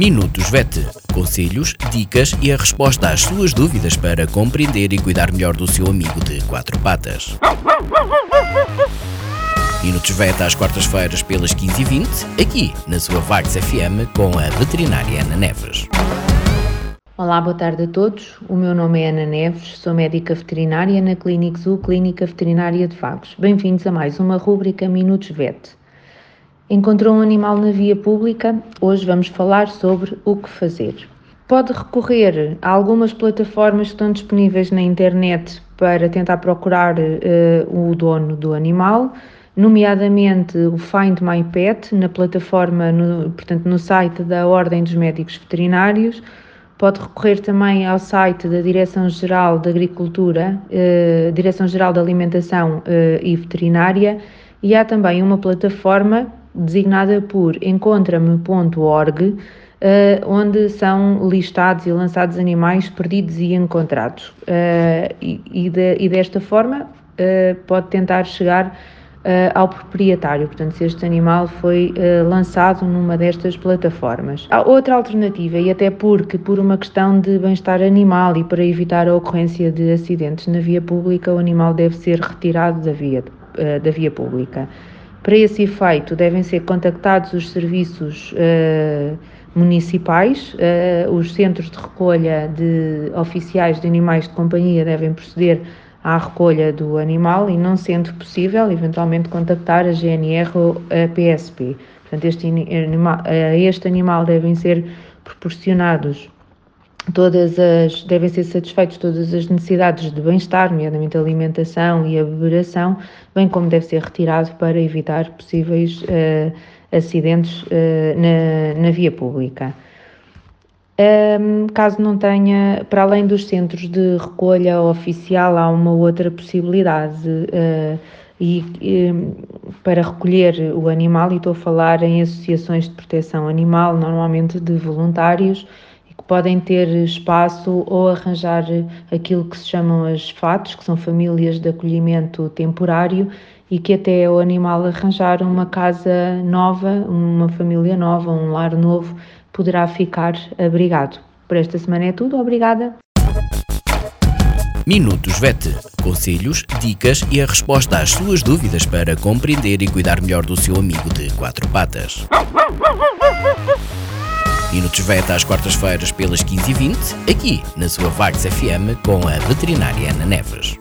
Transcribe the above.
Minutos VET. Conselhos, dicas e a resposta às suas dúvidas para compreender e cuidar melhor do seu amigo de quatro patas. Minutos VET às quartas-feiras pelas 15h20, aqui na sua Vagos FM com a veterinária Ana Neves. Olá, boa tarde a todos. O meu nome é Ana Neves, sou médica veterinária na Clínica Zoo, Clínica Veterinária de Vagos. Bem-vindos a mais uma rúbrica Minutos VET. Encontrou um animal na via pública? Hoje vamos falar sobre o que fazer. Pode recorrer a algumas plataformas que estão disponíveis na internet para tentar procurar uh, o dono do animal, nomeadamente o Find My Pet, na plataforma, no, portanto, no site da Ordem dos Médicos Veterinários. Pode recorrer também ao site da Direção-Geral da Agricultura, uh, Direção-Geral da Alimentação uh, e Veterinária, e há também uma plataforma designada por encontra-me.org, uh, onde são listados e lançados animais perdidos e encontrados. Uh, e, e, de, e, desta forma uh, pode tentar chegar ao proprietário, portanto, se este animal foi lançado numa destas plataformas. Há outra alternativa, e até porque, por uma questão de bem-estar animal e para evitar a ocorrência de acidentes na via pública, o animal deve ser retirado da via, da via pública. Para esse efeito, devem ser contactados os serviços uh, municipais, uh, os centros de recolha de oficiais de animais de companhia devem proceder à recolha do animal e, não sendo possível, eventualmente contactar a GNR ou a PSP. Portanto, este, a este animal devem ser proporcionados todas as devem ser satisfeitas todas as necessidades de bem-estar, nomeadamente alimentação e a bem como deve ser retirado para evitar possíveis uh, acidentes uh, na, na, via pública. Um, caso não tenha, para além dos centros de recolha oficial, há uma outra possibilidade uh, e, e, para recolher o animal, e estou a falar em associações de proteção animal, normalmente de voluntários, podem ter espaço ou arranjar aquilo que se chamam as FATs, que são famílias de acolhimento temporário, e que até o animal arranjar uma casa nova, uma família nova, um lar novo, poderá ficar abrigado. Por esta semana é tudo, obrigada. Minutos VET. Conselhos, dicas e a resposta às suas dúvidas para compreender e cuidar melhor do seu amigo de quatro patas. Minutos VET às quartas-feiras pelas 15h20, aqui na sua Vagos FM com a veterinária Ana Neves.